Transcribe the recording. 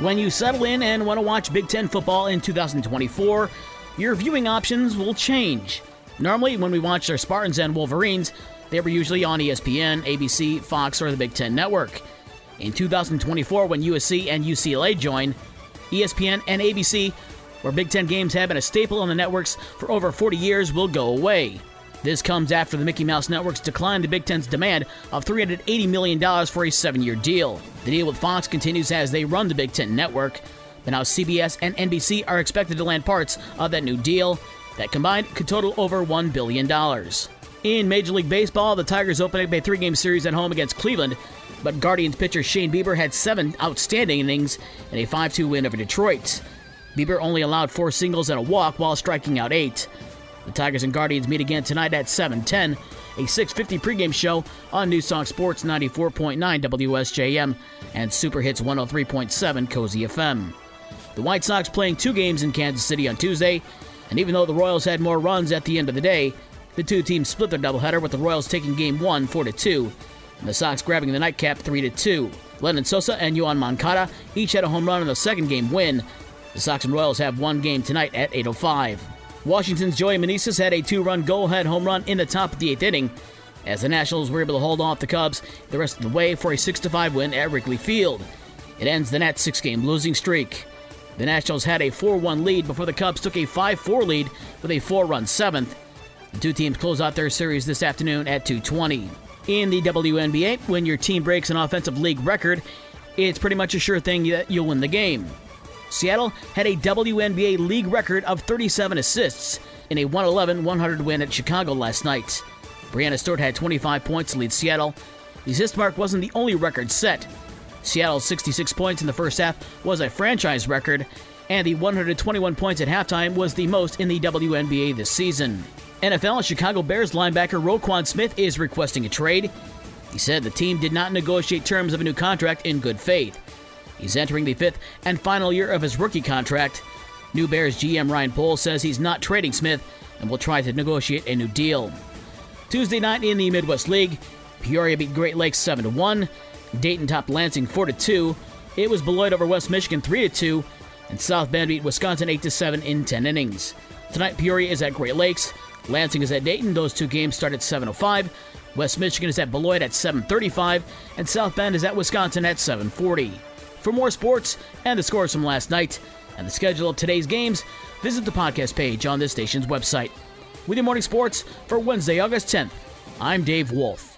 When you settle in and want to watch Big Ten football in 2024, your viewing options will change. Normally, when we watched our Spartans and Wolverines, they were usually on ESPN, ABC, Fox, or the Big Ten Network. In 2024, when USC and UCLA join, ESPN and ABC, where Big Ten games have been a staple on the networks for over 40 years, will go away. This comes after the Mickey Mouse Networks declined the Big Ten's demand of $380 million for a seven year deal. The deal with Fox continues as they run the Big Ten network, but now CBS and NBC are expected to land parts of that new deal that combined could total over $1 billion. In Major League Baseball, the Tigers opened a three game series at home against Cleveland, but Guardians pitcher Shane Bieber had seven outstanding innings in a 5 2 win over Detroit. Bieber only allowed four singles and a walk while striking out eight. The Tigers and Guardians meet again tonight at 7:10, a 6:50 pregame show on News Talk Sports 94.9 WSJM and Super Hits 103.7 Cozy FM. The White Sox playing two games in Kansas City on Tuesday, and even though the Royals had more runs at the end of the day, the two teams split their doubleheader with the Royals taking game 1 4 2 and the Sox grabbing the nightcap 3 2. Lenyn Sosa and Yoán Moncada each had a home run in the second game win. The Sox and Royals have one game tonight at 8:05. Washington's Joey Meneses had a two-run go-ahead home run in the top of the eighth inning, as the Nationals were able to hold off the Cubs the rest of the way for a 6-5 win at Wrigley Field. It ends the Nats' six-game losing streak. The Nationals had a 4-1 lead before the Cubs took a 5-4 lead with a four-run seventh. The two teams close out their series this afternoon at 2:20. In the WNBA, when your team breaks an offensive league record, it's pretty much a sure thing that you'll win the game. Seattle had a WNBA league record of 37 assists in a 111 100 win at Chicago last night. Breanna Stewart had 25 points to lead Seattle. The assist mark wasn't the only record set. Seattle's 66 points in the first half was a franchise record, and the 121 points at halftime was the most in the WNBA this season. NFL Chicago Bears linebacker Roquan Smith is requesting a trade. He said the team did not negotiate terms of a new contract in good faith. He's entering the fifth and final year of his rookie contract. New Bears GM Ryan Poles says he's not trading Smith and will try to negotiate a new deal. Tuesday night in the Midwest League, Peoria beat Great Lakes 7 1. Dayton topped Lansing 4 2. It was Beloit over West Michigan 3 2. And South Bend beat Wisconsin 8 7 in 10 innings. Tonight, Peoria is at Great Lakes. Lansing is at Dayton. Those two games start at 7:05. West Michigan is at Beloit at 7:35, and South Bend is at Wisconsin at 7:40. For more sports and the scores from last night and the schedule of today's games, visit the podcast page on this station's website. With your morning sports for Wednesday, August 10th, I'm Dave Wolf.